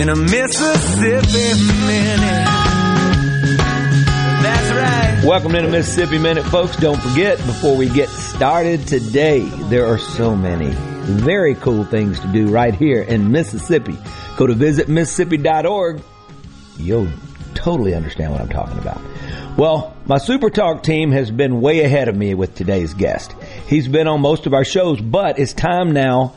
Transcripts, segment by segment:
In a Mississippi minute. That's right. Welcome to the Mississippi Minute, folks. Don't forget, before we get started today, there are so many very cool things to do right here in Mississippi. Go to visitmississippi.org. You'll totally understand what I'm talking about. Well, my Super Talk team has been way ahead of me with today's guest. He's been on most of our shows, but it's time now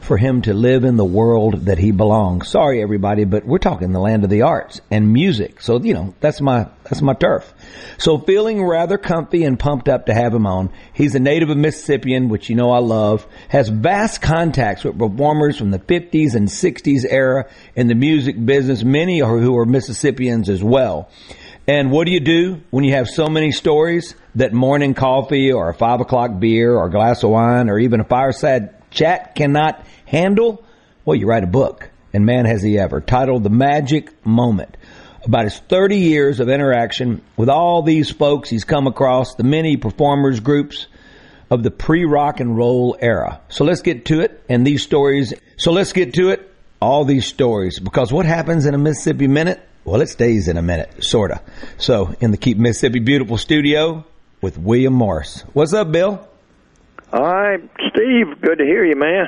for him to live in the world that he belongs. Sorry everybody, but we're talking the land of the arts and music. So, you know, that's my, that's my turf. So feeling rather comfy and pumped up to have him on. He's a native of Mississippian, which you know I love, has vast contacts with performers from the 50s and 60s era in the music business, many are who are Mississippians as well. And what do you do when you have so many stories that morning coffee or a five o'clock beer or a glass of wine or even a fireside chat cannot handle? Well, you write a book. And man, has he ever. Titled The Magic Moment. About his 30 years of interaction with all these folks he's come across, the many performers groups of the pre-rock and roll era. So let's get to it and these stories. So let's get to it. All these stories. Because what happens in a Mississippi minute? Well, it stays in a minute, sorta. So in the Keep Mississippi Beautiful studio with William Morris. What's up, Bill? Right, Steve. Good to hear you, man.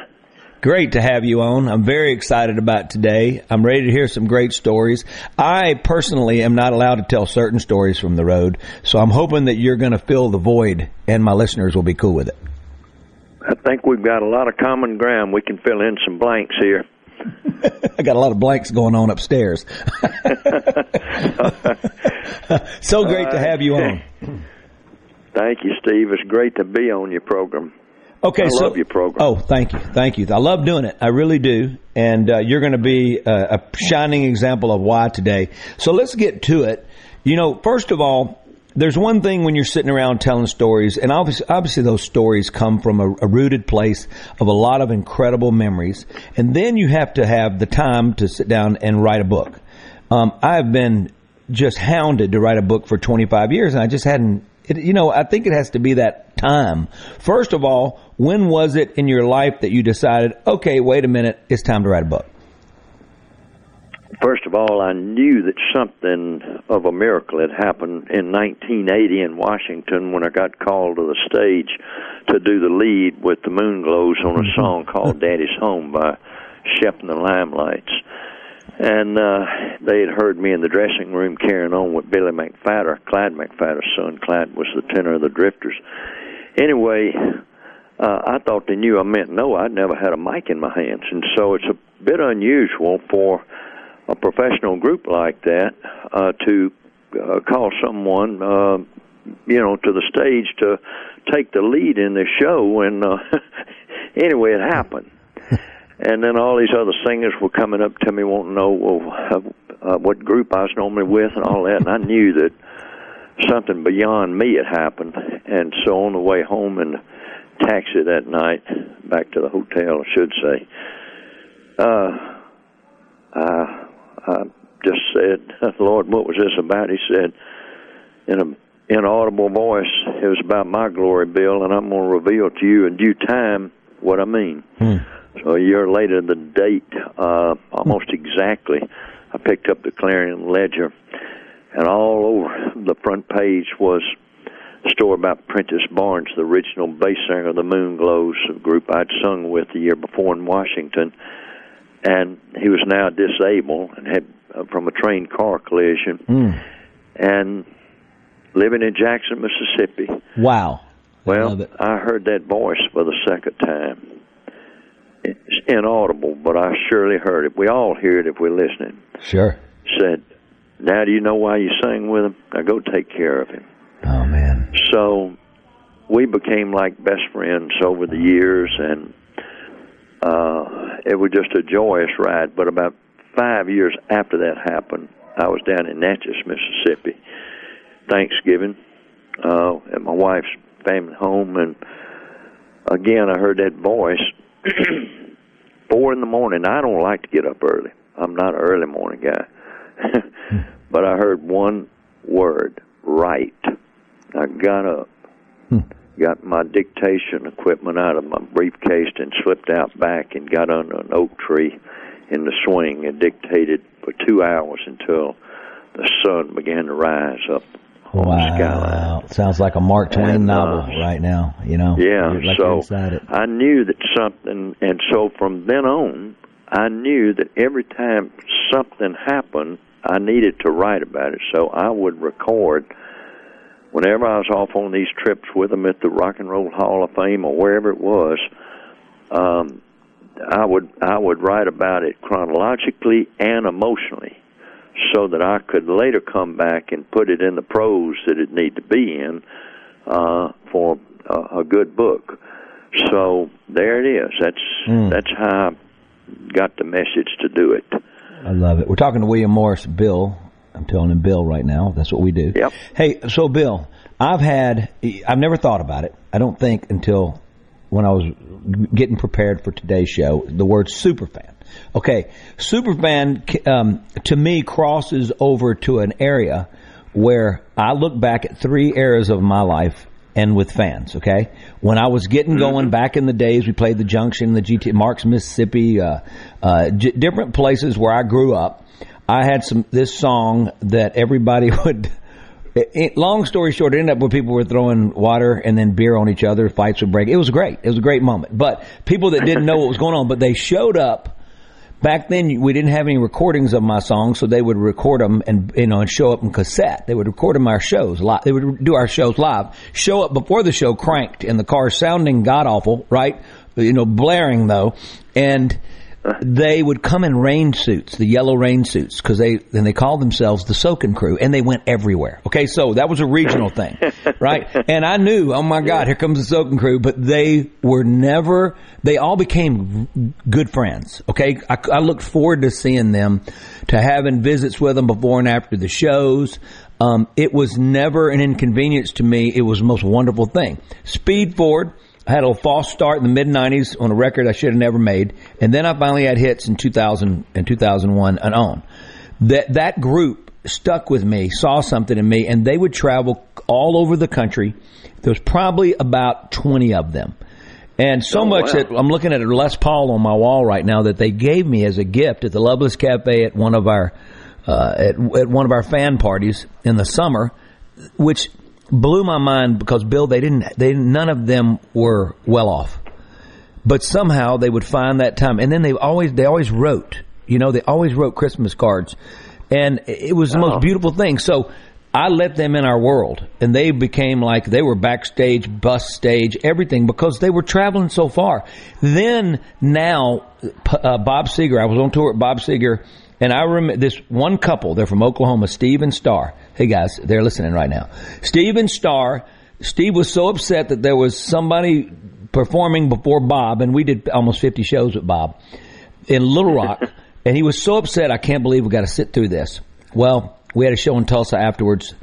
Great to have you on. I'm very excited about today. I'm ready to hear some great stories. I personally am not allowed to tell certain stories from the road, so I'm hoping that you're going to fill the void and my listeners will be cool with it. I think we've got a lot of common ground. We can fill in some blanks here. I got a lot of blanks going on upstairs. so great to have you on. Thank you, Steve. It's great to be on your program. Okay, I so love your program. oh, thank you, thank you. I love doing it. I really do, and uh, you're going to be a, a shining example of why today. So let's get to it. You know, first of all, there's one thing when you're sitting around telling stories, and obviously, obviously those stories come from a, a rooted place of a lot of incredible memories, and then you have to have the time to sit down and write a book. Um, I've been just hounded to write a book for 25 years, and I just hadn't. It, you know, I think it has to be that time. First of all, when was it in your life that you decided, okay, wait a minute, it's time to write a book? First of all, I knew that something of a miracle had happened in 1980 in Washington when I got called to the stage to do the lead with the Moonglows on a mm-hmm. song called Daddy's Home by Shep and the Limelites. And uh, they had heard me in the dressing room carrying on with Billy McPhatter, Clyde McPhatter's son. Clyde was the tenor of the Drifters. Anyway, uh, I thought they knew I meant no. I'd never had a mic in my hands, and so it's a bit unusual for a professional group like that uh, to uh, call someone, uh, you know, to the stage to take the lead in the show. And uh, anyway, it happened. And then all these other singers were coming up to me, wanting to know well, uh, what group I was normally with and all that. And I knew that something beyond me had happened. And so on the way home and taxi that night back to the hotel, I should say. Uh, I, I just said, "Lord, what was this about?" He said, in an inaudible voice, "It was about my glory, Bill, and I'm going to reveal to you in due time what I mean." Hmm. So a year later, the date, uh, almost exactly, I picked up the Clarion Ledger, and all over the front page was a story about Prentice Barnes, the original bass singer of the Moonglows, a group I'd sung with the year before in Washington, and he was now disabled and had uh, from a train car collision, Mm. and living in Jackson, Mississippi. Wow. I Well. I heard that voice for the second time. It's inaudible, but I surely heard it. We all hear it if we're listening. Sure. Said, "Now, do you know why you sang with him? Now go take care of him." Oh man. So we became like best friends over the years, and uh, it was just a joyous ride. But about five years after that happened, I was down in Natchez, Mississippi, Thanksgiving, uh, at my wife's family home, and again I heard that voice. Four in the morning. I don't like to get up early. I'm not an early morning guy. but I heard one word, right. I got up, hmm. got my dictation equipment out of my briefcase and slipped out back and got under an oak tree in the swing and dictated for two hours until the sun began to rise up the skyline. Wow. Sounds like a Mark Twain And, uh, novel right now, you know. Yeah, like so. I knew that something, and so from then on, I knew that every time something happened, I needed to write about it. So I would record whenever I was off on these trips with them at the Rock and Roll Hall of Fame or wherever it was. Um, I would I would write about it chronologically and emotionally, so that I could later come back and put it in the prose that it need to be in uh, for a, a good book. So there it is. That's Mm. that's how I got the message to do it. I love it. We're talking to William Morris, Bill. I'm telling him Bill right now. That's what we do. Yep. Hey, so Bill, I've had, I've never thought about it. I don't think until when I was getting prepared for today's show, the word superfan. Okay, superfan um, to me crosses over to an area where I look back at three eras of my life and with fans. Okay, when I was getting going back in the days, we played the Junction, the GT, Marks, Mississippi, uh, uh, j- different places where I grew up. I had some this song that everybody would. It, it, long story short, it ended up where people were throwing water and then beer on each other. Fights would break. It was great. It was a great moment. But people that didn't know what was going on, but they showed up. Back then, we didn't have any recordings of my songs, so they would record them and you know and show up in cassette. They would record them our shows live. They would do our shows live. Show up before the show, cranked in the car, sounding god awful, right? You know, blaring though, and they would come in rain suits, the yellow rain suits, because they then they called themselves the Soaking Crew, and they went everywhere. Okay, so that was a regional thing, right? And I knew, oh my God, here comes the Soaking Crew, but they were never. They all became good friends. Okay, I, I looked forward to seeing them, to having visits with them before and after the shows. Um, it was never an inconvenience to me. It was the most wonderful thing. Speed forward. I had a false start in the mid '90s on a record I should have never made, and then I finally had hits in 2000 and 2001 and on. That that group stuck with me, saw something in me, and they would travel all over the country. There was probably about 20 of them, and so Oh, much wow. that I'm looking at a Les Paul on my wall right now that they gave me as a gift at the Loveless Cafe at one of our uh, at, at one of our fan parties in the summer, which blew my mind because Bill, they didn't, they none of them were well off, but somehow they would find that time, and then they always they always wrote, you know, they always wrote Christmas cards, and it was the Oh. most beautiful thing. So. I let them in our world, and they became like they were backstage, bus stage, everything because they were traveling so far. Then now, uh, Bob Seger, I was on tour with Bob Seger, and I remember this one couple. They're from Oklahoma, Steve and Star. Hey guys, they're listening right now. Steve and Star. Steve was so upset that there was somebody performing before Bob, and we did almost 50 shows with Bob in Little Rock, and he was so upset. I can't believe we got to sit through this. Well, we had a show in Tulsa afterwards.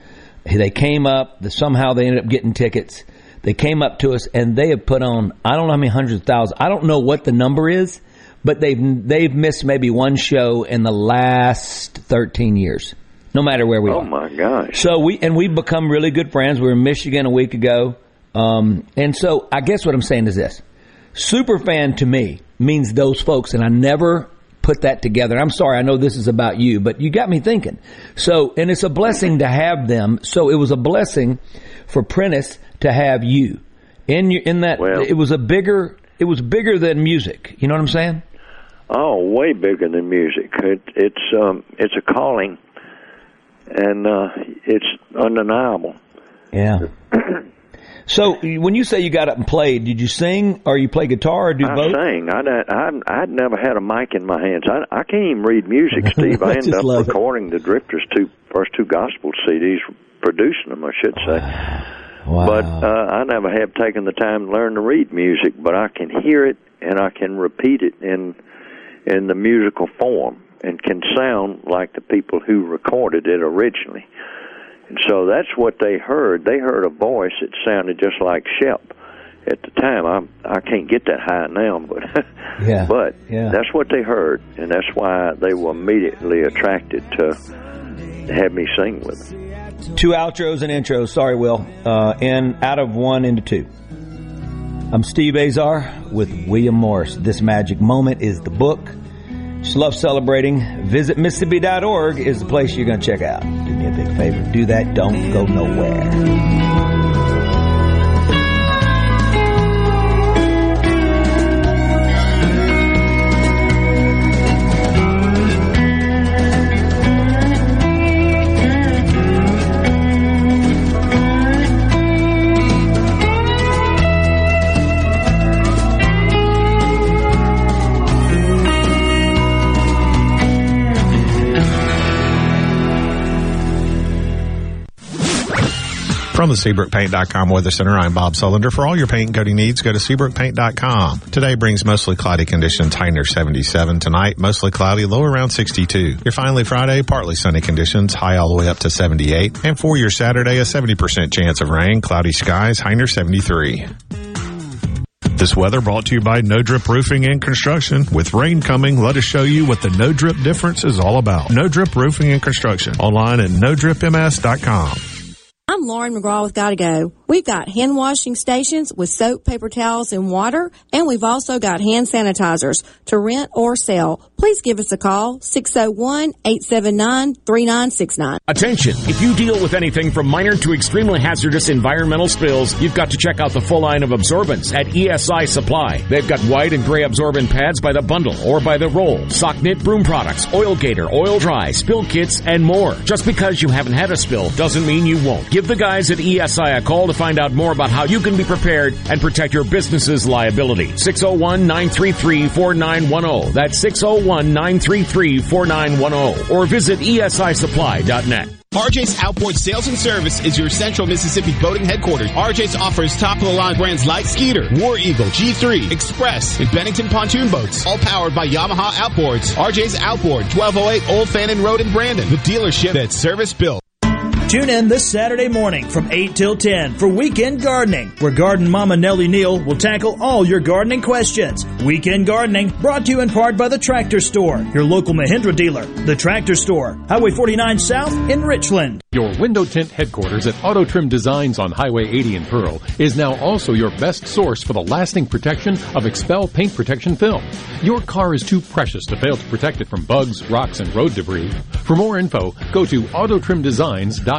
They came up. The, somehow they ended up getting tickets. They came up to us, and they have put on I don't know how many hundreds of thousands. I don't know what the number is, but they've they've missed maybe one show in the last 13 years. No matter where we Oh are. Oh my gosh! So we and we've become really good friends. We were in Michigan a week ago, um, and so I guess what I'm saying is this: super fan to me means those folks, and I never put that together. I'm sorry, I know this is about you, but you got me thinking. So, and it's a blessing to have them. So it was a blessing for Prentice to have you in your, in that. Well- it was a bigger. It was bigger than music. You know what I'm saying? Oh, way bigger than music. It, it's um, it's a calling, and uh, it's undeniable. Yeah. so when you say you got up and played, did you sing or you play guitar or do I both? sang. I'd, I'd I'd never had a mic in my hands. I I can't even read music, Steve. I I ended up love it. recording the Drifters' two first two gospel CDs, producing them, I should say. Wow. But uh, I never have taken the time to learn to read music, but I can hear it and I can repeat it in in the musical form and can sound like the people who recorded it originally. And so that's what they heard. They heard a voice that sounded just like Shep at the time. I I can't get that high now, but Yeah. but Yeah. that's what they heard, and that's why they were immediately attracted to have me sing with them. Two outros and intros. Sorry, Will. Uh, and out of one into two. I'm Steve Azar with William Morris. This magic moment is the book. Just love celebrating. Visit Mississippi.org is the place you're going to check out. Do me a big favor. Do that. Don't go nowhere. From the SeabrookPaint.com Weather Center, I'm Bob Sullender. For all your paint and coating needs, go to SeabrookPaint.com. Today brings mostly cloudy conditions, high near 77. Tonight, mostly cloudy, low around 62. Your finally Friday, partly sunny conditions, high all the way up to 78. And for your Saturday, a 70% chance of rain, cloudy skies, high near 73. This weather brought to you by No Drip Roofing and Construction. With rain coming, let us show you what the No Drip difference is all about. No Drip Roofing and Construction. Online at NoDripMS.com. I'm Lauren McGraw with Gotta Go. We've got hand washing stations with soap, paper towels, and water, and we've also got hand sanitizers to rent or sell. Please give us a call, 601-879-3969. Attention! If you deal with anything from minor to extremely hazardous environmental spills, you've got to check out the full line of absorbents at ESI Supply. They've got white and gray absorbent pads by the bundle or by the roll, sock knit broom products, oil gator, oil dry, spill kits, and more. Just because you haven't had a spill doesn't mean you won't. Give the guys at ESI a call to find out more about how you can be prepared and protect your business's liability. 601-933-4910. That's 601-933-4910. Or visit esisupply.net. RJ's Outboard Sales and Service is your central Mississippi boating headquarters. RJ's offers top of the line brands like Skeeter, War Eagle, G3, Xpress, and Bennington pontoon boats, all powered by Yamaha Outboards. RJ's Outboard, 1208 Old Fannin Road in Brandon, the dealership that's service built. Tune in this Saturday morning from 8 till 10 for Weekend Gardening, where Garden Mama Nellie Neal will tackle all your gardening questions. Weekend Gardening brought to you in part by the Tractor Store, your local Mahindra dealer. The Tractor Store, Highway 49 South in Richland. Your window tint headquarters at Auto Trim Designs on Highway 80 in Pearl is now also your best source for the lasting protection of XPEL paint protection film. Your car is too precious to fail to protect it from bugs, rocks, and road debris. For more info, go to autotrimdesigns.com.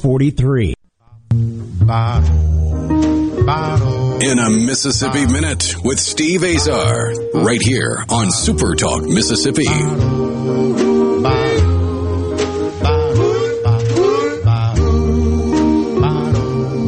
Forty-three. In a Mississippi Minute with Steve Azar, right here on Super Talk Mississippi.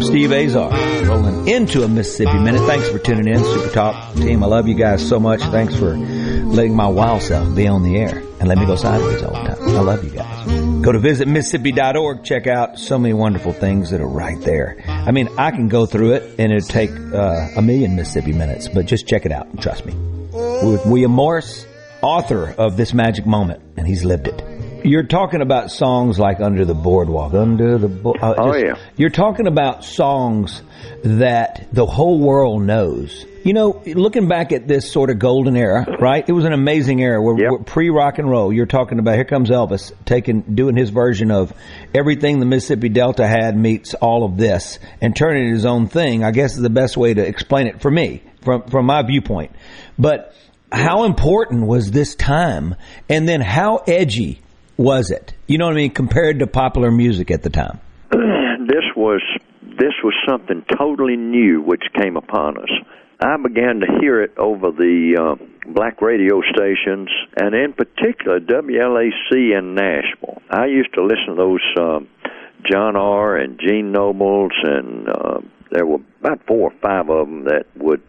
Steve Azar rolling into a Mississippi Minute. Thanks for tuning in, Super Talk team. I love you guys so much. Thanks for letting my wild self be on the air and let me go sideways all the time. I love you guys. Go to visit Mississippi.org. Check out so many wonderful things that are right there. I mean, I can go through it and it'd take uh, a million Mississippi minutes, but just check it out and trust me. With William Morris, author of this magic moment, and he's lived it. You're talking about songs like Under the Boardwalk, Under the Bo- uh, Oh, yeah. You're talking about songs that the whole world knows. You know, looking back at this sort of golden era, right? It was an amazing era. We're, we're pre rock and roll. You're talking about here comes Elvis taking doing his version of everything the Mississippi Delta had meets all of this and turning it his own thing. I guess is the best way to explain it for me from from my viewpoint. But how important was this time, and then how edgy was it? You know what I mean, compared to popular music at the time. this was this was something totally new which came upon us. I began to hear it over the uh, black radio stations, and in particular WLAC in Nashville. I used to listen to those um, John R. and Gene Nobles, and uh, there were about four or five of them that would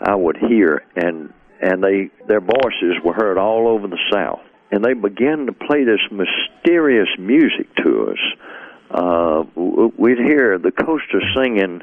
I would hear, and and they their voices were heard all over the South, and they began to play this mysterious music to us uh, we'd hear the coaster singing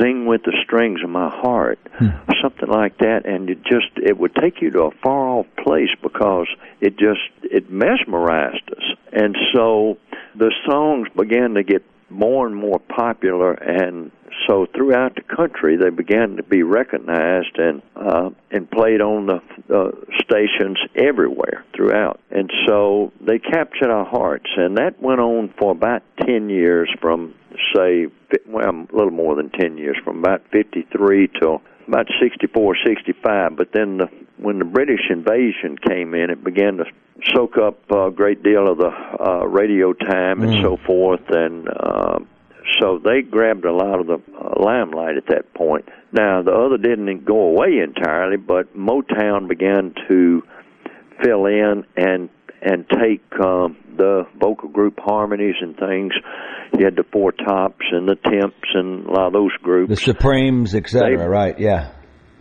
"Zing with the Strings of My Heart," or something like that, and it just it would take you to a far off place because it just it mesmerized us, and so the songs began to get more and more popular and so throughout the country they began to be recognized and uh, and played on the uh, stations everywhere throughout. And so they captured our hearts. And that went on for about 10 years from say well a little more than 10 years from about 53 till about 64 65 but then the when the British invasion came in it began to soak up a great deal of the uh, radio time and Mm. so forth. And uh, so they grabbed a lot of the uh, limelight at that point. Now the other didn't go away entirely, but Motown began to fill in and and take um, the vocal group harmonies and things. You had the Four Tops and the Temps and a lot of those groups. The Supremes, etc. Right? Yeah.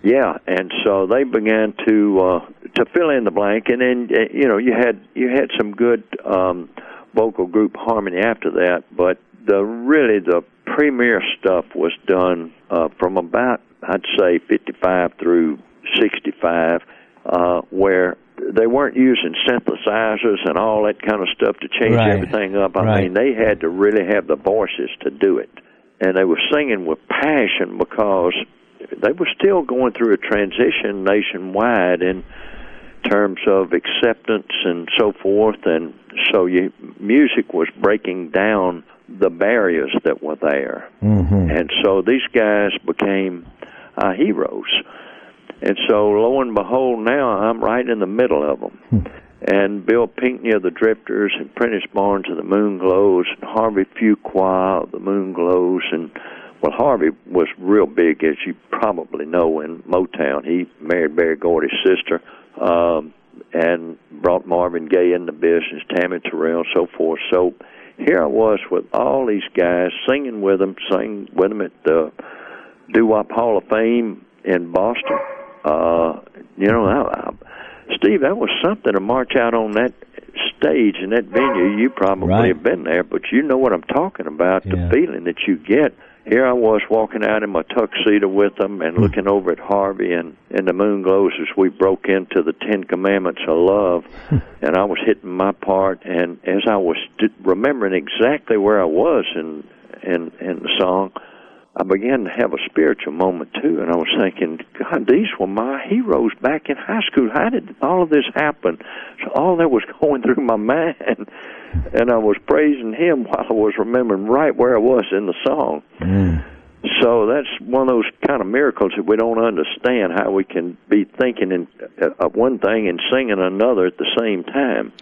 Yeah, and so they began to uh, to fill in the blank, and then uh, you know you had you had some good um, vocal group harmony after that, but the really the premier stuff was done uh, from about I'd say 55 through 65, uh, where they weren't using synthesizers and all that kind of stuff to change Right. everything up. I Right. mean, they had to really have the voices to do it, and they were singing with passion because they were still going through a transition nationwide in terms of acceptance and so forth and so you music was breaking down the barriers that were there Mm-hmm. and so these guys became uh, heroes and so lo and behold now i'm right in the middle of them and Bill Pinkney of the Drifters and Prentice Barnes of the Moonglows and Harvey Fuqua of the Moonglows and well Harvey was real big as you probably know in Motown. He married Berry Gordy's sister um and brought Marvin Gaye in the business, Tammi Terrell, so forth. So here I was with all these guys singing with them, singing with them at the Doo Wop Hall of Fame in Boston. Uh, you know, I, I, Steve, that was something to march out on that stage in that venue. You probably Right. have been there, but you know what I'm talking about. The feeling that you get. Here I was walking out in my tuxedo with them and hmm. looking over at Harvey and, and the Moonglows as we broke into the Ten Commandments of love. Hmm. and I was hitting my part, and as I was remembering exactly where I was in in in the song, I began to have a spiritual moment too, and I was thinking, God, these were my heroes back in high school. How did all of this happen? So all that was going through my mind, and I was praising Him while I was remembering right where I was in the song. So that's one of those kind of miracles that we don't understand how we can be thinking in, uh, of one thing and singing another at the same time.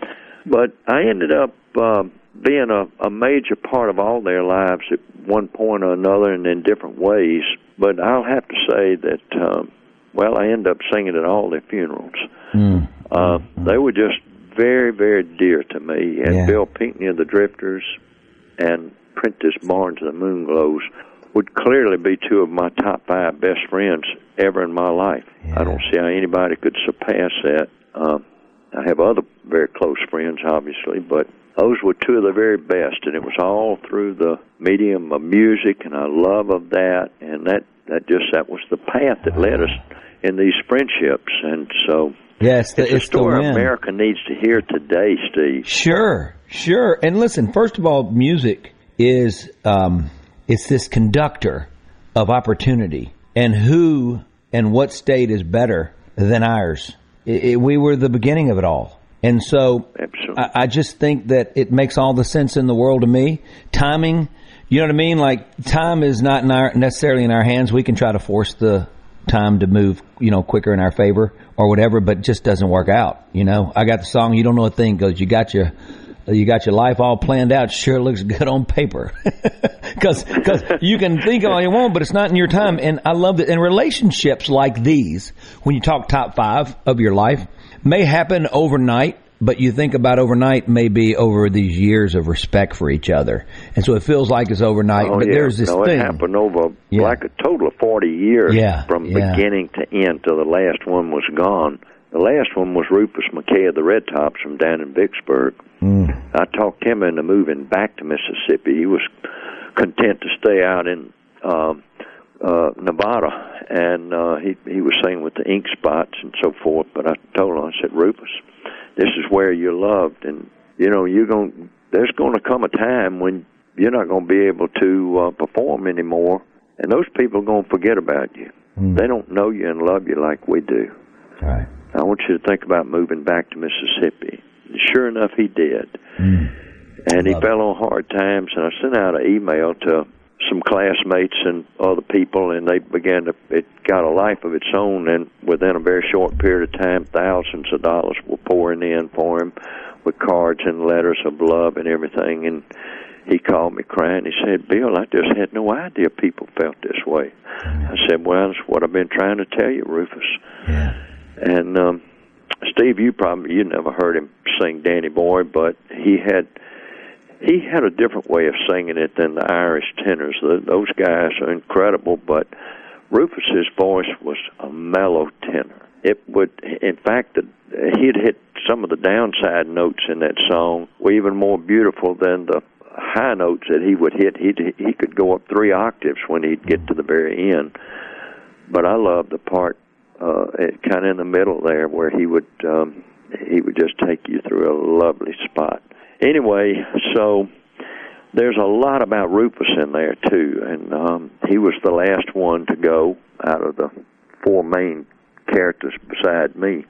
But I ended up uh, being a, a major part of all their lives. at one point or another and in different ways. But I'll have to say that, um, well, I end up singing at all their funerals. Mm. Uh, they were just very, very dear to me. And Yeah. Bill Pinkney of the Drifters and Prentice Barnes of the Moonglows would clearly be two of my top five best friends ever in my life. I don't see how anybody could surpass that. Um, I have other very close friends, obviously, but those were two of the very best, and it was all through the medium of music and our love of that, and that that just that was the path that led us in these friendships, and so Yeah, it's the, it's it's story. America needs to hear today, Steve. Sure, sure. And listen, first of all, music is um, it's this conductor of opportunity, and who and what state is better than ours? It, it, we were the beginning of it all, and so I, I just think that it makes all the sense in the world to me. Timing, you know what I mean? Like time is not in our, necessarily in our hands. We can try to force the time to move, you know, quicker in our favor or whatever, but it just doesn't work out. You know, I got the song, you don't know a thing goes, you got your, you got your life all planned out. Sure looks good on paper. Cause, cause you can think all you want, but it's not in your time. And I love that in relationships like these, when you talk top five of your life, may happen overnight, but you think about overnight maybe over these years of respect for each other. And so it feels like it's overnight, Oh, but yeah. there's this no, thing. it happened over Yeah. like a total of 40 years Yeah, from beginning to end till the last one was gone. The last one was Rufus McKay of the Red Tops from down in Vicksburg. Mm. I talked him into moving back to Mississippi. He was content to stay out in um, uh, Nevada, and uh, he he was singing with the Ink Spots and so forth. But I told him, I said, Rufus, this is where you're loved, and you know you're going. There's going to come a time when you're not going to be able to uh, perform anymore, and those people are going to forget about you. They don't know you and love you like we do. Right. I want you to think about moving back to Mississippi. Sure enough, he did. And he fell on hard times, and I sent out an email to some classmates and other people, and they began to. It got a life of its own, and within a very short period of time, thousands of dollars were pouring in for him with cards and letters of love and everything. And he called me crying. He said, "Bill, I just had no idea people felt this way." I said, "Well, that's what I've been trying to tell you, Rufus." And um, Steve, you probably you never heard him sing Danny Boy, but he had he had a different way of singing it than the Irish tenors. Those guys are incredible, but Rufus's voice was a mellow tenor. It would, in fact, he'd hit some of the downside notes in that song were even more beautiful than the high notes that he would hit. He he could go up three octaves when he'd get to the very end. But I love the part uh, kind of in the middle there where he would um, he would just take you through a lovely spot. Anyway, so there's a lot about Rufus in there too, and um, he was the last one to go out of the four main characters beside me.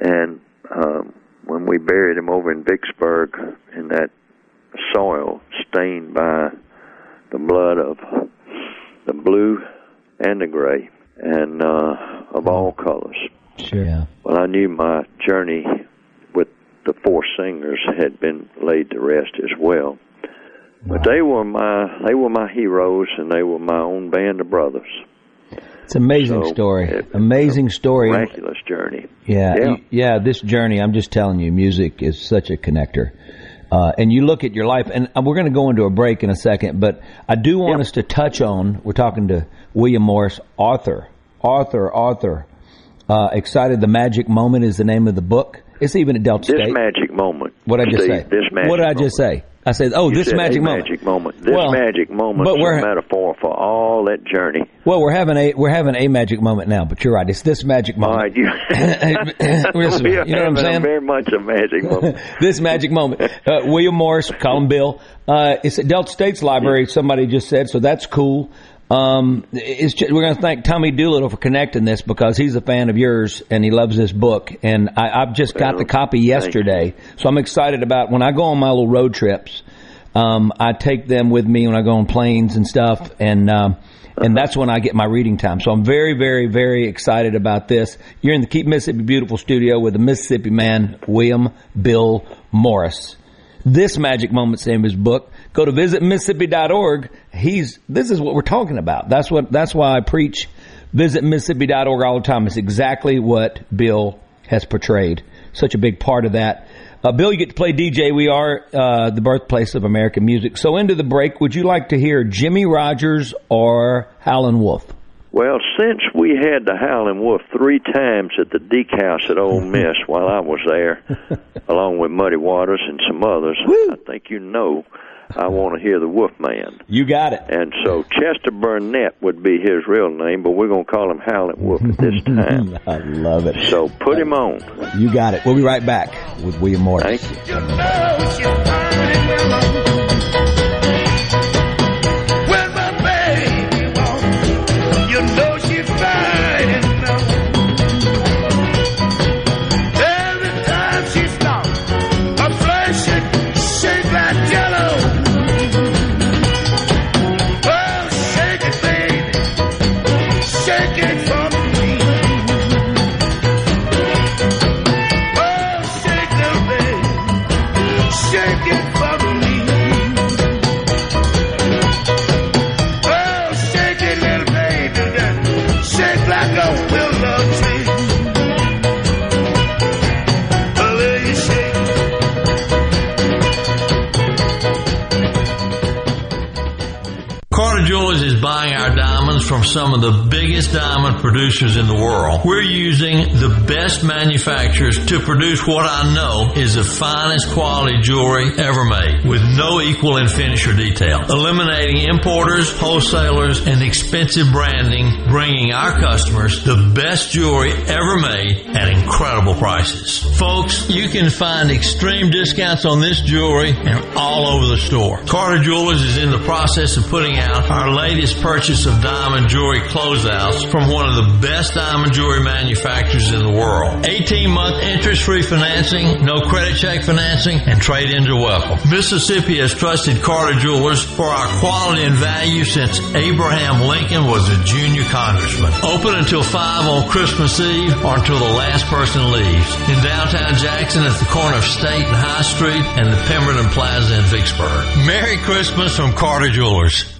And um, when we buried him over in Vicksburg in that soil stained by the blood of the blue and the gray, and uh, of all colors. Sure. Yeah. Well, I knew my journey with the four singers had been laid to rest as well. But they were my they were my heroes, and they were my own band of brothers. It's an amazing So, story. it- amazing story. Miraculous journey. Yeah, Yeah. you- yeah. This journey, I'm just telling you, music is such a connector. Uh, and you look at your life, and we're going to go into a break in a second, but I do want us to touch on. We're talking to William Morris, author, author, author. Uh, excited, the magic moment is the name of the book. It's even at Delta State. This State. magic moment. What I just say? This magic what did I moment. just say? I said, "Oh, You this said magic moment." magic moment. This Well, magic moment but is we're- a metaphor for all that journey. Well, we're having a we're having a magic moment now, but you're right. It's this magic moment. right, you, Listen, we are you know what I'm saying? Very much a magic moment. this magic moment. Uh, William Morris, call him Bill. Uh, it's at Delta State's Library. Somebody just said, so that's cool. Um, it's just, we're going to thank Tommy Doolittle for connecting this because he's a fan of yours and he loves this book. And I, I've just got the copy yesterday, so I'm excited about when I go on my little road trips. Um, I take them with me when I go on planes and stuff, and um, and that's when I get my reading time. So I'm very, very, very excited about this. You're in the Keep Mississippi Beautiful studio with the Mississippi man, William Bill Morris. This Magic Moment's name his book. Go to visitmississippi.org. He's this is what we're talking about. That's what that's why I preach visitmississippi.org all the time. It's exactly what Bill has portrayed. Such a big part of that. Uh, Bill, you get to play DJ. We are uh, the birthplace of American music. So into the break, would you like to hear Jimmie Rodgers or Howlin' Wolf? Well, since we had the Howlin' Wolf three times at the Deke House at Ole Miss while I was there, along with Muddy Waters and some others, I think you know I want to hear the Wolfman. You got it. And so Chester Burnett would be his real name, but we're going to call him Howlin' Wolf at this time. I love it. So put him on. You got it. We'll be right back with William Morris. Thank you. Some of the biggest diamond producers in the world. We're using the best manufacturers to produce what I know is the finest quality jewelry ever made with no equal in finish or detail. Eliminating importers, wholesalers, and expensive branding, bringing our customers the best jewelry ever made at incredible prices. Folks, you can find extreme discounts on this jewelry and all over the store. Carter Jewelers is in the process of putting out our latest purchase of diamond jewelry closeouts from one of the best diamond jewelry manufacturers in the world. 18 month interest free financing, no credit check financing, and trade ins are welcome. Mississippi has trusted Carter Jewelers for our quality and value since Abraham Lincoln was a junior congressman. Open until 5 on Christmas Eve or until the last person leaves. In downtown Jackson at the corner of State and High Street and the Pemberton Plaza in Vicksburg. Merry Christmas from Carter Jewelers.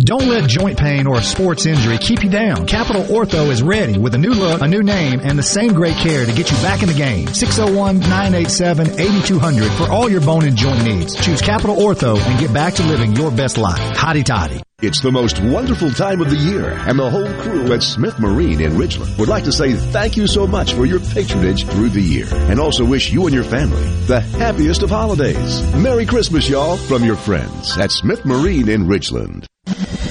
Don't let joint pain or a sports injury keep you down. Capital Ortho is ready with a new look, a new name, and the same great care to get you back in the game. 601-987-8200 for all your bone and joint needs. Choose Capital Ortho and get back to living your best life. Hotty toddy. It's the most wonderful time of the year, and the whole crew at Smith Marine in Ridgeland would like to say thank you so much for your patronage through the year, and also wish you and your family the happiest of holidays. Merry Christmas, y'all, from your friends at Smith Marine in Ridgeland.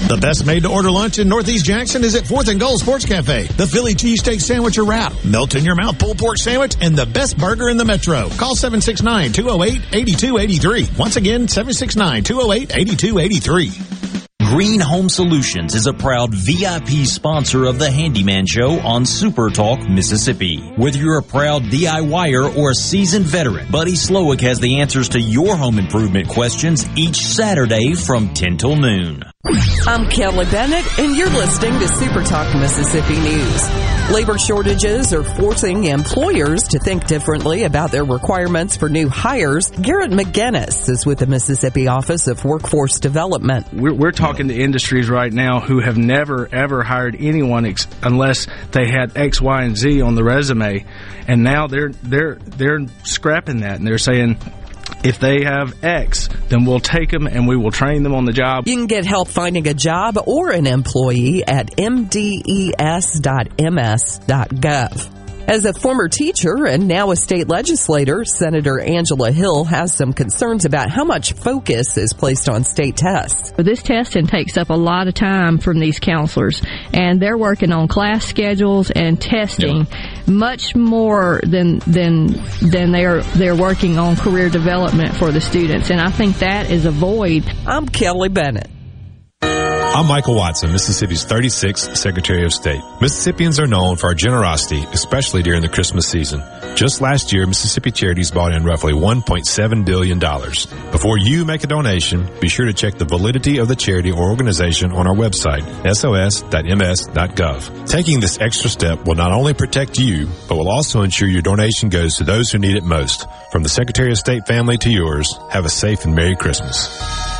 The best made to order lunch in Northeast Jackson is at 4th and Gold Sports Cafe. The Philly cheesesteak sandwich or wrap, melt in your mouth pulled pork sandwich, and the best burger in the metro. Call 769-208-8283. Once again, 769-208-8283. Green Home Solutions is a proud VIP sponsor of the Handyman Show on Super Talk, Mississippi. Whether you're a proud DIYer or a seasoned veteran, Buddy Slowick has the answers to your home improvement questions each Saturday from 10 till noon. I'm Kelly Bennett, and you're listening to Super Talk Mississippi News. Labor shortages are forcing employers to think differently about their requirements for new hires. Garrett McGinnis is with the Mississippi Office of Workforce Development. We're, we're talking to industries right now who have never ever hired anyone ex- unless they had X, Y, and Z on the resume, and now they're they're they're scrapping that and they're saying If they have X, then we'll take them and we will train them on the job. You can get help finding a job or an employee at mdes.ms.gov. As a former teacher and now a state legislator, Senator Angela Hill has some concerns about how much focus is placed on state tests. This testing takes up a lot of time from these counselors, and they're working on class schedules and testing yeah. much more than than than they're they're working on career development for the students. And I think that is a void. I'm Kelly Bennett. I'm Michael Watson, Mississippi's 36th Secretary of State. Mississippians are known for our generosity, especially during the Christmas season. Just last year, Mississippi Charities bought in roughly $1.7 billion. Before you make a donation, be sure to check the validity of the charity or organization on our website, sos.ms.gov. Taking this extra step will not only protect you, but will also ensure your donation goes to those who need it most. From the Secretary of State family to yours, have a safe and Merry Christmas.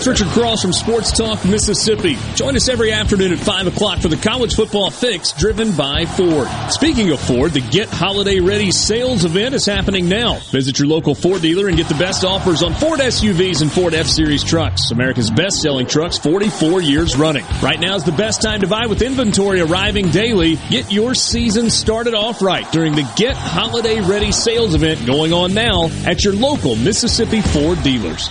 It's Richard Cross from Sports Talk Mississippi. Join us every afternoon at 5 o'clock for the college football fix driven by Ford. Speaking of Ford, the Get Holiday Ready sales event is happening now. Visit your local Ford dealer and get the best offers on Ford SUVs and Ford F-Series trucks. America's best selling trucks 44 years running. Right now is the best time to buy with inventory arriving daily. Get your season started off right during the Get Holiday Ready sales event going on now at your local Mississippi Ford dealers.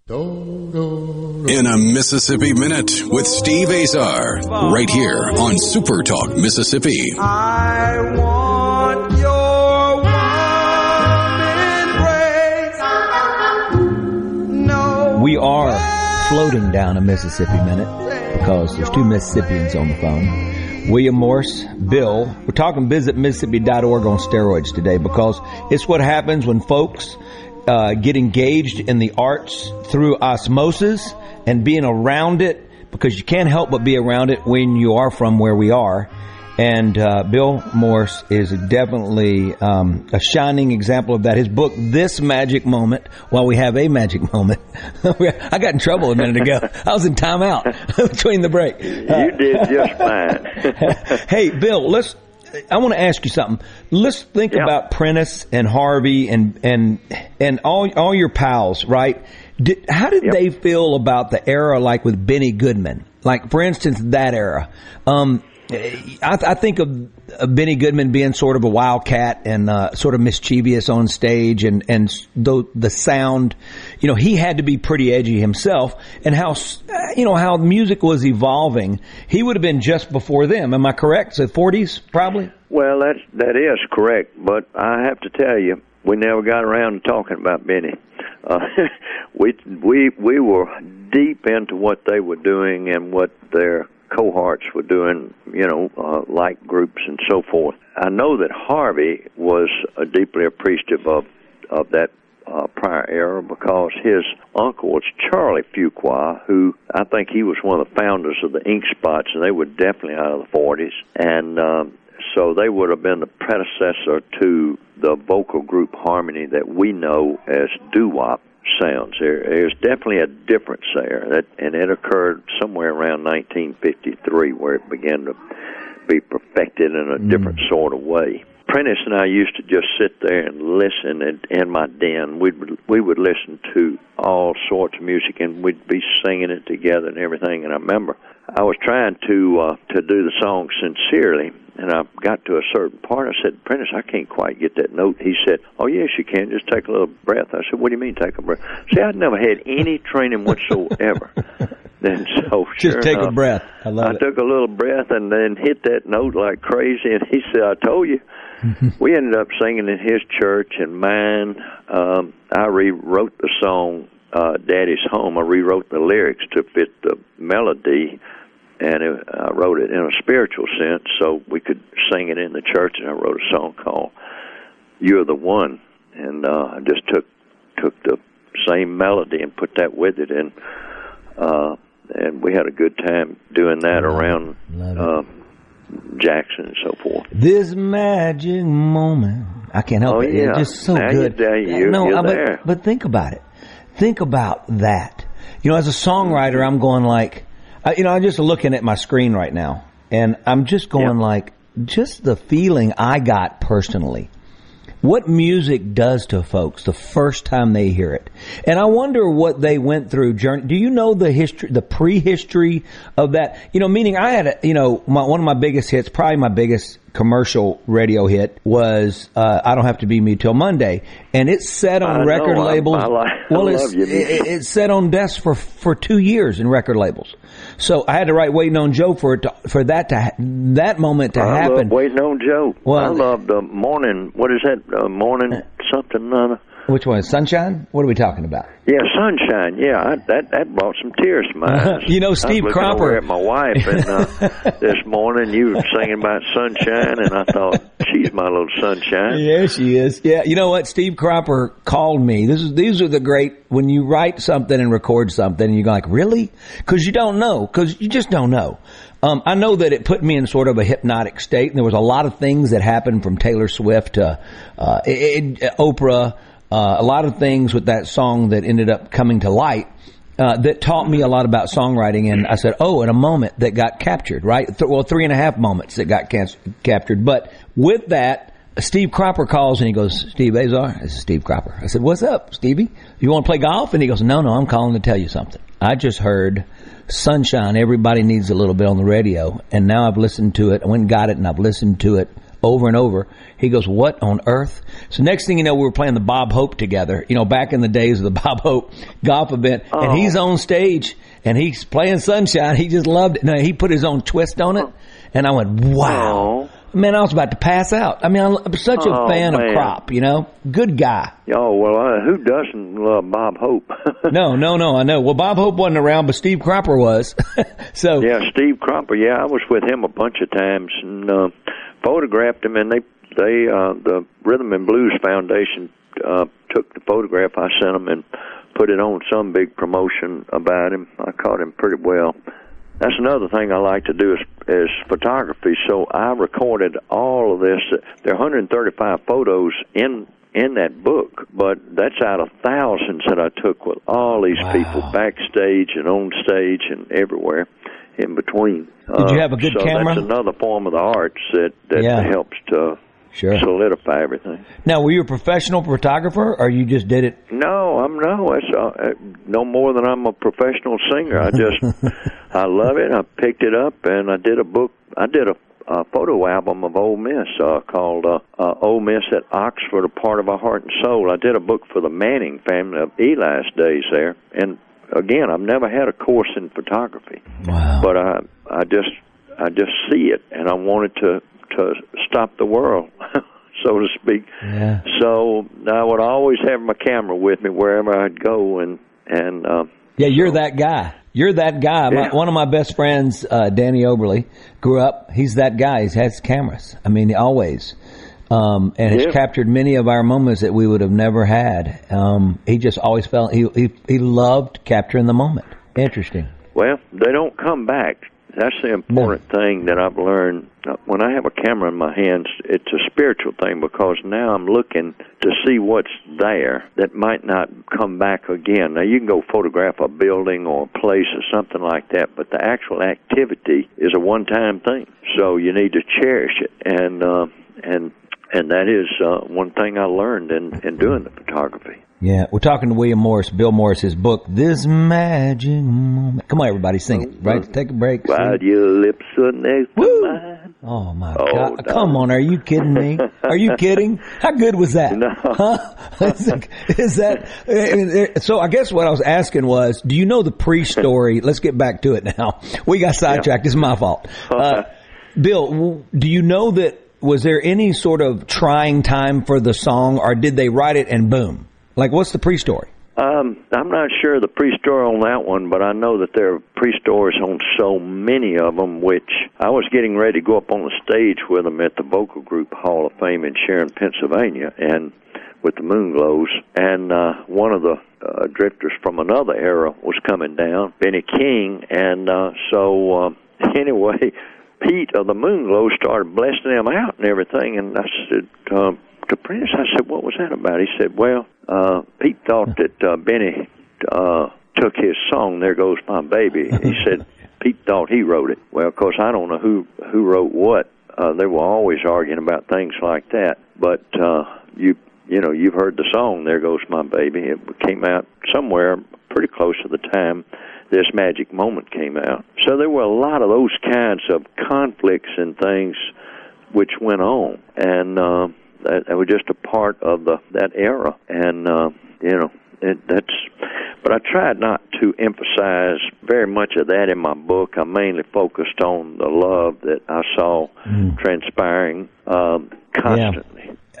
In a Mississippi Minute with Steve Azar, right here on Super Talk Mississippi. I want your no we are floating down a Mississippi Minute because there's two Mississippians on the phone. William Morris, Bill. We're talking visit Mississippi.org on steroids today because it's what happens when folks uh, get engaged in the arts through osmosis and being around it because you can't help but be around it when you are from where we are. And uh, Bill Morris is definitely um, a shining example of that. His book, This Magic Moment, while we have a magic moment. I got in trouble a minute ago. I was in timeout between the break. You did just fine. hey, Bill, let's I want to ask you something. Let's think yeah. about Prentice and Harvey and and and all all your pals, right? Did, how did yep. they feel about the era, like with Benny Goodman? Like, for instance, that era. Um, I, I, think of, of, Benny Goodman being sort of a wildcat and uh, sort of mischievous on stage, and and the the sound, you know, he had to be pretty edgy himself, and how you know how music was evolving. He would have been just before them. Am I correct? So forties, probably. Well, that's that is correct, but I have to tell you, we never got around to talking about Benny. Uh, we we we were deep into what they were doing and what their cohorts were doing, you know, uh, like groups and so forth. I know that Harvey was uh, deeply appreciative of of that uh, prior era because his uncle was Charlie Fuqua, who I think he was one of the founders of the Ink Spots, and they were definitely out of the 40s. And um, so they would have been the predecessor to the vocal group Harmony that we know as doo wop sounds. There, there's definitely a difference there, that, and it occurred somewhere around 1953 where it began to be perfected in a mm. different sort of way. Prentice and I used to just sit there and listen in, in my den. We would we would listen to all sorts of music and we'd be singing it together and everything. And I remember I was trying to uh, to do the song sincerely, and I got to a certain part. I said, Prentice, I can't quite get that note. He said, Oh, yes, you can. Just take a little breath. I said, What do you mean, take a breath? See, I'd never had any training whatsoever. then so just sure take enough, a breath. I love I it. took a little breath and then hit that note like crazy. And he said, I told you. we ended up singing in his church and mine. Um, I rewrote the song uh, "Daddy's Home." I rewrote the lyrics to fit the melody and it, I wrote it in a spiritual sense so we could sing it in the church. And I wrote a song called "You're the One." and uh, I just took took the same melody and put that with it, and uh, and we had a good time doing that around uh, Jackson and so forth. This magic moment. I can't help Oh, it. yeah. It's just so Now good. you're. You're- no, you're I- but, but think about it. Think about that. You know, as a songwriter, I'm going like, I, you know, I'm just looking at my screen right now, and I'm just going like, just the feeling I got personally. What music does to folks the first time they hear it, and I wonder what they went through. Journey. Do you know the history, the prehistory of that? You know, meaning I had, a, you know, my, one of my biggest hits, probably my biggest commercial radio hit was uh, "I Don't Have to Be Me Till Monday," and it's set on I record I- labels. I like- I well, it's you, it, it's set on desks for for two years in record labels. So I had to write "Waiting on Joe" for it to, for that to ha- that moment to happen. love waiting on Joe. Well- I love the morning. What is that? Uh, morning something. Uh, Which one? Sunshine? What are we talking about? yeah, sunshine. Yeah, I, that that brought some tears to my eyes. You know, I was Steve Cropper- over at my wife, and uh, this morning you were singing about sunshine, and I thought she's my little sunshine. Yeah, she is. Yeah, you know what? Steve Cropper called me. This is these are the great when you write something and record something, and you're like, really? Because you don't know. Because you just don't know. Um, I know that it put me in sort of a hypnotic state, and there was a lot of things that happened from Taylor Swift to uh, it, it- Oprah. Uh, a lot of things with that song that ended up coming to light. Uh, that taught me a lot about songwriting, and I said, "Oh, in a moment that got captured, right? Th- well, three and a half moments that got captured." But with that, Steve Cropper calls and he goes, "Steve Azar, this is Steve Cropper." I said, "What's up, Stevie? You want to play golf?" And he goes, "No, no, I'm calling to tell you something. I just heard Sunshine. Everybody needs a little bit on the radio, and now I've listened to it. I went and got it, and I've listened to it." Over and over. He goes, what on earth? So next thing you know, we were playing the Bob Hope together, you know, back in the days of the Bob Hope golf event. And Oh. he's on stage and he's playing Sunshine. He just loved it. No, he put his own twist on it. And I went, wow. Man, I was about to pass out. I mean, I'm such a Oh, fan man. of Crop, you know? Good guy. Oh well, uh, who doesn't love Bob Hope? no, no, no, I know. Well, Bob Hope wasn't around, but Steve Cropper was. so, yeah, Steve Cropper. Yeah, I was with him a bunch of times and uh, photographed him, and they they uh, the Rhythm and Blues Foundation uh, took the photograph I sent them and put it on some big promotion about him. I caught him pretty well. That's another thing I like to do is, is photography. So I recorded all of this. There are 135 photos in in that book, but that's out of thousands that I took with all these people backstage and on stage and everywhere in between. Did you have a good so camera? That's another form of the arts that that Yeah. helps to Sure. solidify everything. now, were you a professional photographer or you just did it? No, I'm no. It's uh, uh, no more than I'm a professional singer. I just I love it. I picked it up and I did a book. I did a, a photo album of Ole Miss uh, called uh, uh, Ole Miss at Oxford, a part of our heart and soul. I did a book for the Manning family of Eli's days there, and again, I've never had a course in photography, wow. but I I just I just see it, and I wanted to to stop the world. So to speak, Yeah. so I would always have my camera with me wherever I'd go, and and uh, Yeah, you're that guy. You're that guy. My, Yeah. one of my best friends, uh, Danny Oberly, grew up. He's that guy. He has cameras. I mean, always. Um, and has Yeah. captured many of our moments that we would have never had. Um, he just always felt he, he he loved capturing the moment. Interesting. well, they don't come back. That's the important thing that I've learned. Uh, When I have a camera in my hands, it's a spiritual thing because now I'm looking to see what's there that might not come back again. Now you can go photograph a building or a place or something like that, but the actual activity is a one-time thing. So you need to cherish it, and uh, and and that is uh, one thing I learned in in doing the photography. Yeah, we're talking to William Morris, Bill Morris, his book, This Magic Moment. Come on, everybody, sing it. Right? Take a break. sing. Your lips are next to mine. Oh my Oh, God! darling. Come on, are you kidding me? Are you kidding? How good was that? No. Huh? Is that so? I guess what I was asking was, do you know the pre-story? Let's get back to it now. We got sidetracked. It's my fault. Uh, Bill, do you know that? Was there any sort of trying time for the song, or did they write it and boom? Like, what's the pre-story? Um, I'm not sure the pre-store on that one, but I know that there are pre-stores on so many of them. Which I was getting ready to go up on the stage with them at the Vocal Group Hall of Fame in Sharon, Pennsylvania, and with the Moonglows, and uh, one of the uh, drifters from another era was coming down, Benny King, and uh, so uh, anyway, Pete of the Moonglows started blessing them out and everything, and I said. Uh, to Prince, I said, "What was that about?" He said, "Well, uh, Pete thought that uh, Benny uh, took his song, "There Goes My Baby." He said Pete thought he wrote it. Well, of course, I don't know who who wrote what. Uh, they were always arguing about things like that. But uh, you you know you've heard the song "There Goes My Baby." It came out somewhere pretty close to the time this magic moment came out. So there were a lot of those kinds of conflicts and things which went on, and uh, that, that was just a part of the that era. And uh, you know, it, that's. But I tried not to emphasize very much of that in my book. I mainly focused on the love that I saw mm. transpiring um, constantly.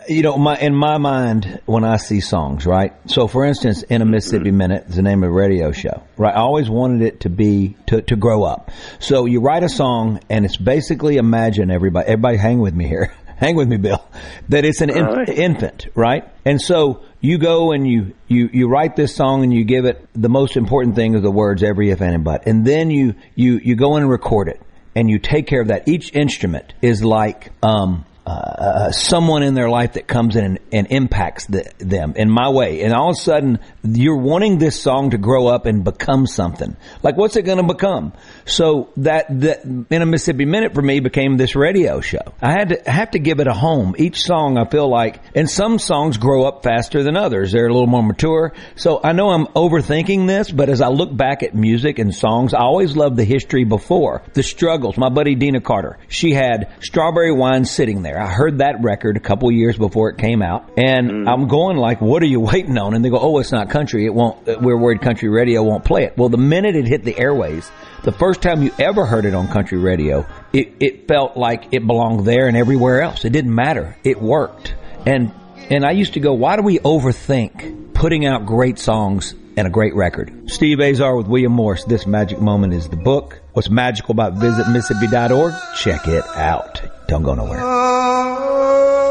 You know, my in my mind when I see songs, right? So, for instance, in a Mississippi mm-hmm. Minute is the name of a radio show, right? I always wanted it to be to to grow up. So you write a song, and it's basically imagine everybody. Everybody, hang with me here. hang with me, Bill. That it's an right. infant, right? And so you go and you, you, you write this song and you give it the most important thing of the words every if and but. And then you, you, you go in and record it and you take care of that. Each instrument is like, um, uh, someone in their life that comes in and, and impacts the, them in my way. And all of a sudden, you're wanting this song to grow up and become something. Like, what's it going to become? So that, that in a Mississippi Minute for me became this radio show. I had to have to give it a home. Each song I feel like, and some songs grow up faster than others. They're a little more mature. So I know I'm overthinking this, but as I look back at music and songs, I always love the history before the struggles. My buddy Deana Carter, she had strawberry wine sitting there. I heard that record a couple years before it came out, and mm. I'm going like, "What are you waiting on?" And they go, "Oh, it's not country. It won't. Uh, we're worried country radio won't play it." Well, the minute it hit the airways, the first time you ever heard it on country radio, it, it felt like it belonged there and everywhere else. It didn't matter. It worked, and and I used to go, "Why do we overthink putting out great songs?" And a great record. Steve Azar with William Morris. This Magic Moment is the book. What's magical about Visit Mississippi.org? Check it out. Don't go nowhere. Oh,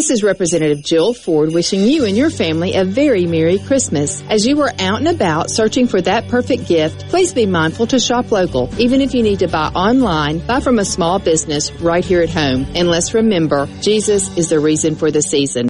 This is Representative Jill Ford wishing you and your family a very Merry Christmas. As you are out and about searching for that perfect gift, please be mindful to shop local. Even if you need to buy online, buy from a small business right here at home. And let's remember, Jesus is the reason for the season.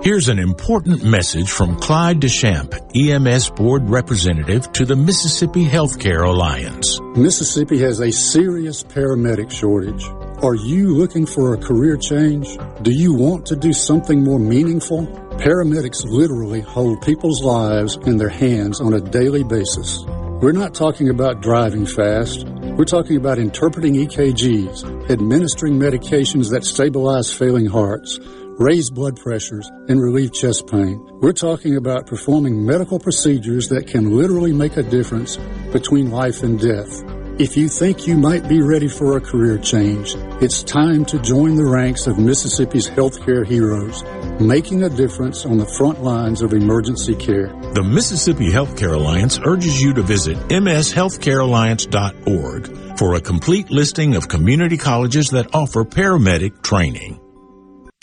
Here's an important message from Clyde Deschamps, EMS Board Representative to the Mississippi Healthcare Alliance. Mississippi has a serious paramedic shortage. Are you looking for a career change? Do you want to do something more meaningful? Paramedics literally hold people's lives in their hands on a daily basis. We're not talking about driving fast. We're talking about interpreting EKGs, administering medications that stabilize failing hearts, raise blood pressures, and relieve chest pain. We're talking about performing medical procedures that can literally make a difference between life and death. If you think you might be ready for a career change, it's time to join the ranks of Mississippi's healthcare heroes, making a difference on the front lines of emergency care. The Mississippi Healthcare Alliance urges you to visit mshealthcarealliance.org for a complete listing of community colleges that offer paramedic training.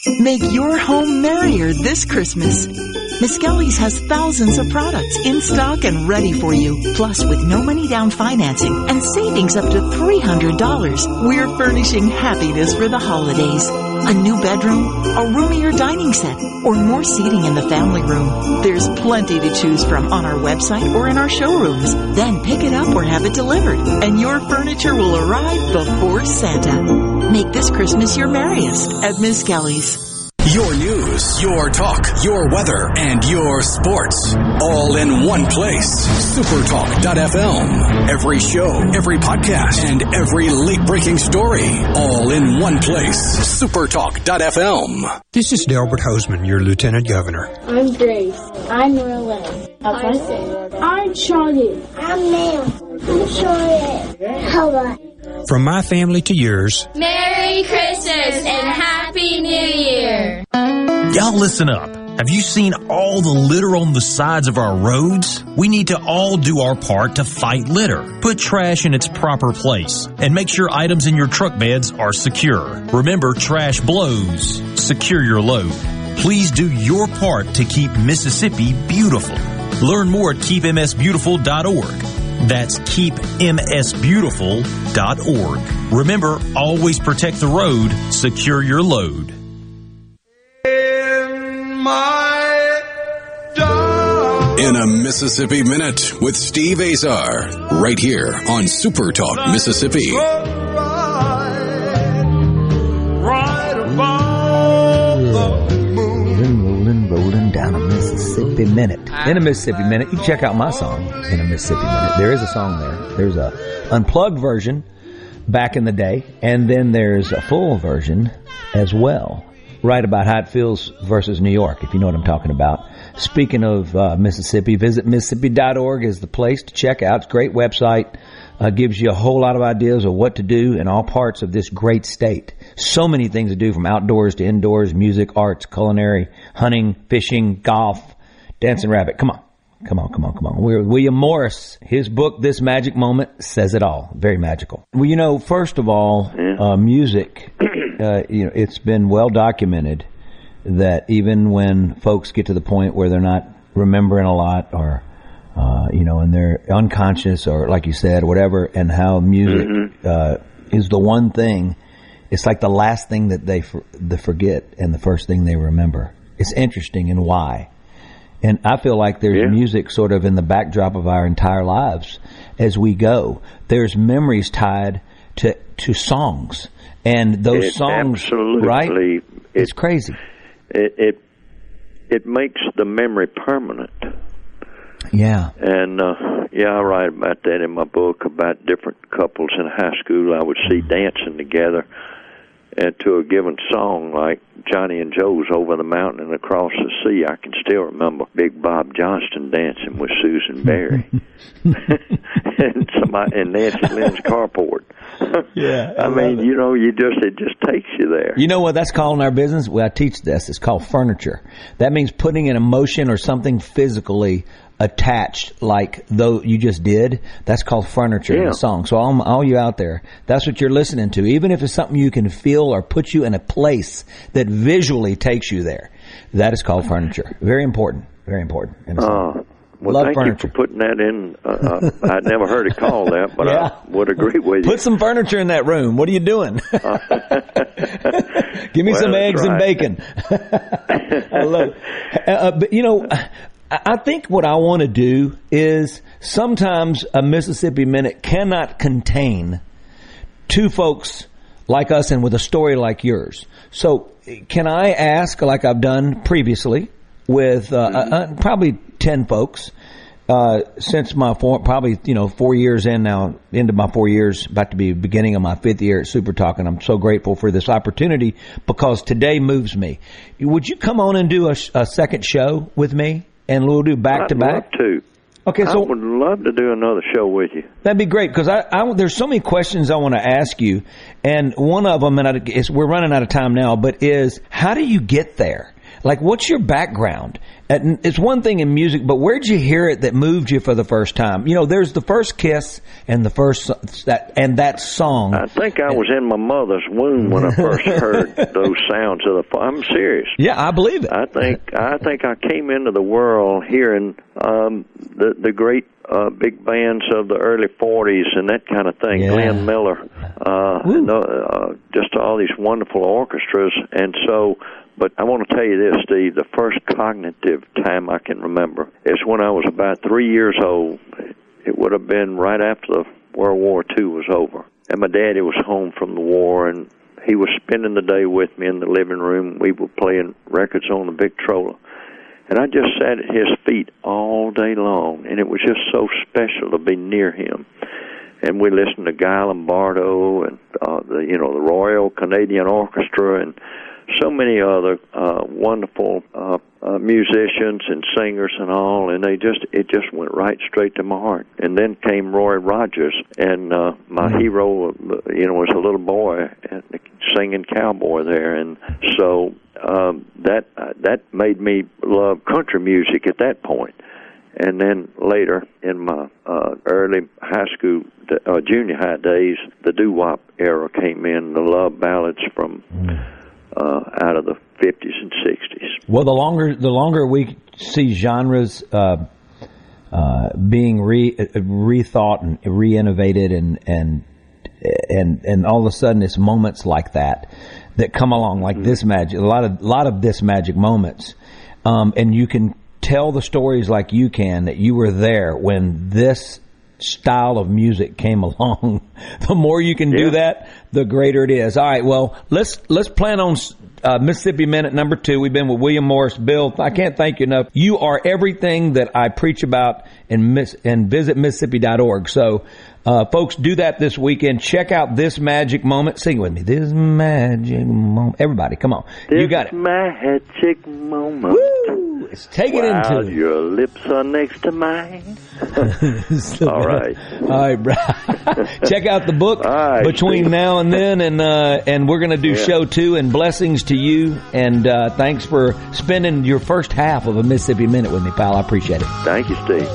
Make your home merrier this Christmas. Miskelly's has thousands of products in stock and ready for you. Plus, with no money down financing and savings up to $300, we're furnishing happiness for the holidays. A new bedroom, a roomier dining set, or more seating in the family room. There's plenty to choose from on our website or in our showrooms. Then pick it up or have it delivered, and your furniture will arrive before Santa. Make this Christmas your merriest at Miskelly's. Your news, your talk, your weather, and your sports. All in one place. Supertalk.fm. Every show, every podcast, and every late breaking story. All in one place. Supertalk.fm. This is Delbert Hosemann, your Lieutenant Governor. I'm Grace. I'm Roland. I'm I'm Charlie. I'm Neil. I'm Charlotte. Hello. From my family to yours, Merry Christmas and Happy New Year. Y'all listen up. Have you seen all the litter on the sides of our roads? We need to all do our part to fight litter. Put trash in its proper place and make sure items in your truck beds are secure. Remember, trash blows. Secure your load. Please do your part to keep Mississippi beautiful. Learn more at keepmsbeautiful.org. That's keepmsbeautiful.org. Remember, always protect the road, secure your load. In a Mississippi Minute with Steve Azar, right here on Super Talk Mississippi. Rolling, rolling, rolling down a Mississippi Minute. In a Mississippi Minute, you check out my song, In a Mississippi Minute. There is a song there. There's a unplugged version back in the day, and then there's a full version as well. Right about how it feels versus New York, if you know what I'm talking about. Speaking of uh, Mississippi, visit Mississippi.org is the place to check out. It's a great website. Uh, gives you a whole lot of ideas of what to do in all parts of this great state. So many things to do from outdoors to indoors, music, arts, culinary, hunting, fishing, golf, dancing rabbit. Come on. Come on, come on, come on. We're William Morris. His book, This Magic Moment, says it all. Very magical. Well, you know, first of all, uh, music, uh, you know, it's been well documented that even when folks get to the point where they're not remembering a lot or, uh, you know, and they're unconscious or like you said, whatever, and how music, uh, is the one thing, it's like the last thing that they, for, they forget and the first thing they remember. It's interesting and why. And I feel like there's music sort of in the backdrop of our entire lives as we go. There's memories tied to to songs, and those It songs, absolutely- right? it- it's crazy. It, it it makes the memory permanent. Yeah. And uh, yeah, I write about that in my book about different couples in high school I would see dancing together and to a given song like Johnny and Joe's Over the Mountain and Across the Sea. I can still remember Big Bob Johnston dancing with Susan Berry and somebody and Nancy Lynn's carport. Yeah, I, mean, you know, you just it just takes you there. You know what that's called in our business? Well, I teach this. It's called furniture. That means putting an emotion or something physically attached, like though you just did. That's called furniture in a song. So all, all you out there, that's what you're listening to. Even if it's something you can feel or put you in a place that visually takes you there, that is called furniture. Very important. Very important. in. Uh, Well, Love thank furniture. you for putting that in. Uh, uh, I'd never heard it called that, but Yeah. I would agree with you. Put some furniture in that room. What are you doing? Give me Well, some eggs and bacon. I love it. Uh, Uh, but you know, I think what I want to do is sometimes a Mississippi Minute cannot contain two folks like us and with a story like yours. So, can I ask, like I've done previously, with uh, uh, uh, probably ten folks uh, since my four, probably you know four years in now, into my four years, about to be beginning of my fifth year at Super Talk, and I'm so grateful for this opportunity because today moves me. Would you come on and do a, a second show with me, and we'll do back to I'd back? to. Okay, so I would love to do another show with you. That'd be great because I, I there's so many questions I want to ask you, and one of them, and I, we're running out of time now, but is how do you get there? Like, what's your background? It's one thing in music, but where'd you hear it that moved you for the first time? You know, there's the first kiss and the first that and that song. I think I was in my mother's womb when I first heard those sounds of the. I'm serious. Yeah, I believe it. I think I think I came into the world hearing um, the the great uh, big bands of the early '40s and that kind of thing. Yeah. Glenn Miller, uh, and, uh, uh, just all these wonderful orchestras, and so. But I want to tell you this, Steve. The first cognitive time I can remember is when I was about three years old. It would have been right after the World War II was over, and my daddy was home from the war, and he was spending the day with me in the living room. We were playing records on the Victrola. And I just sat at his feet all day long, and it was just so special to be near him. And we listened to Guy Lombardo and uh, the you know the Royal Canadian Orchestra and so many other uh, wonderful uh, uh, musicians and singers and all, and they just it just went right straight to my heart. And then came Roy Rogers, and uh, my hero, uh, you know, was a little boy and singing cowboy there, and so um, that uh, that made me love country music at that point. And then later in my uh, early high school, uh, junior high days, the doo wop era came in, the love ballads from uh, out of the 50s and 60s. Well, the longer the longer we see genres uh, uh, being re rethought and re-innovated, and and and and all of a sudden it's moments like that that come along, like this magic, a lot of a lot of this magic moments, um, and you can tell the stories like you can that you were there when this style of music came along. the more you can do that, the greater it is. All right, well, let's let's plan on uh, Mississippi Minute number two. We've been with William Morris. Bill, I can't thank you enough. You are everything that I preach about and miss and visit Mississippi.org. So, uh, folks, do that this weekend. Check out this magic moment. Sing with me. This magic moment. Everybody, come on. you got it. This magic moment. Woo! It's take it While into. your lips are next to mine. All right. All right, bro. Check out the book right, between now and then, and uh, and we're going to do Yeah. show two. And blessings to you, and uh, thanks for spending your first half of a Mississippi Minute with me, pal. I appreciate it. Thank you, Steve.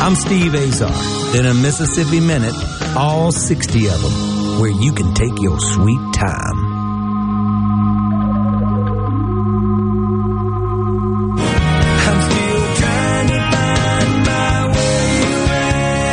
I'm Steve Azar. In a Mississippi Minute, all 60 of them, where you can take your sweet time.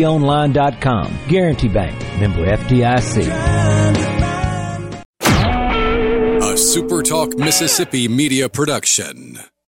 gbtonline.com. Guarantee Bank, member FDIC. A SuperTalk Mississippi media production.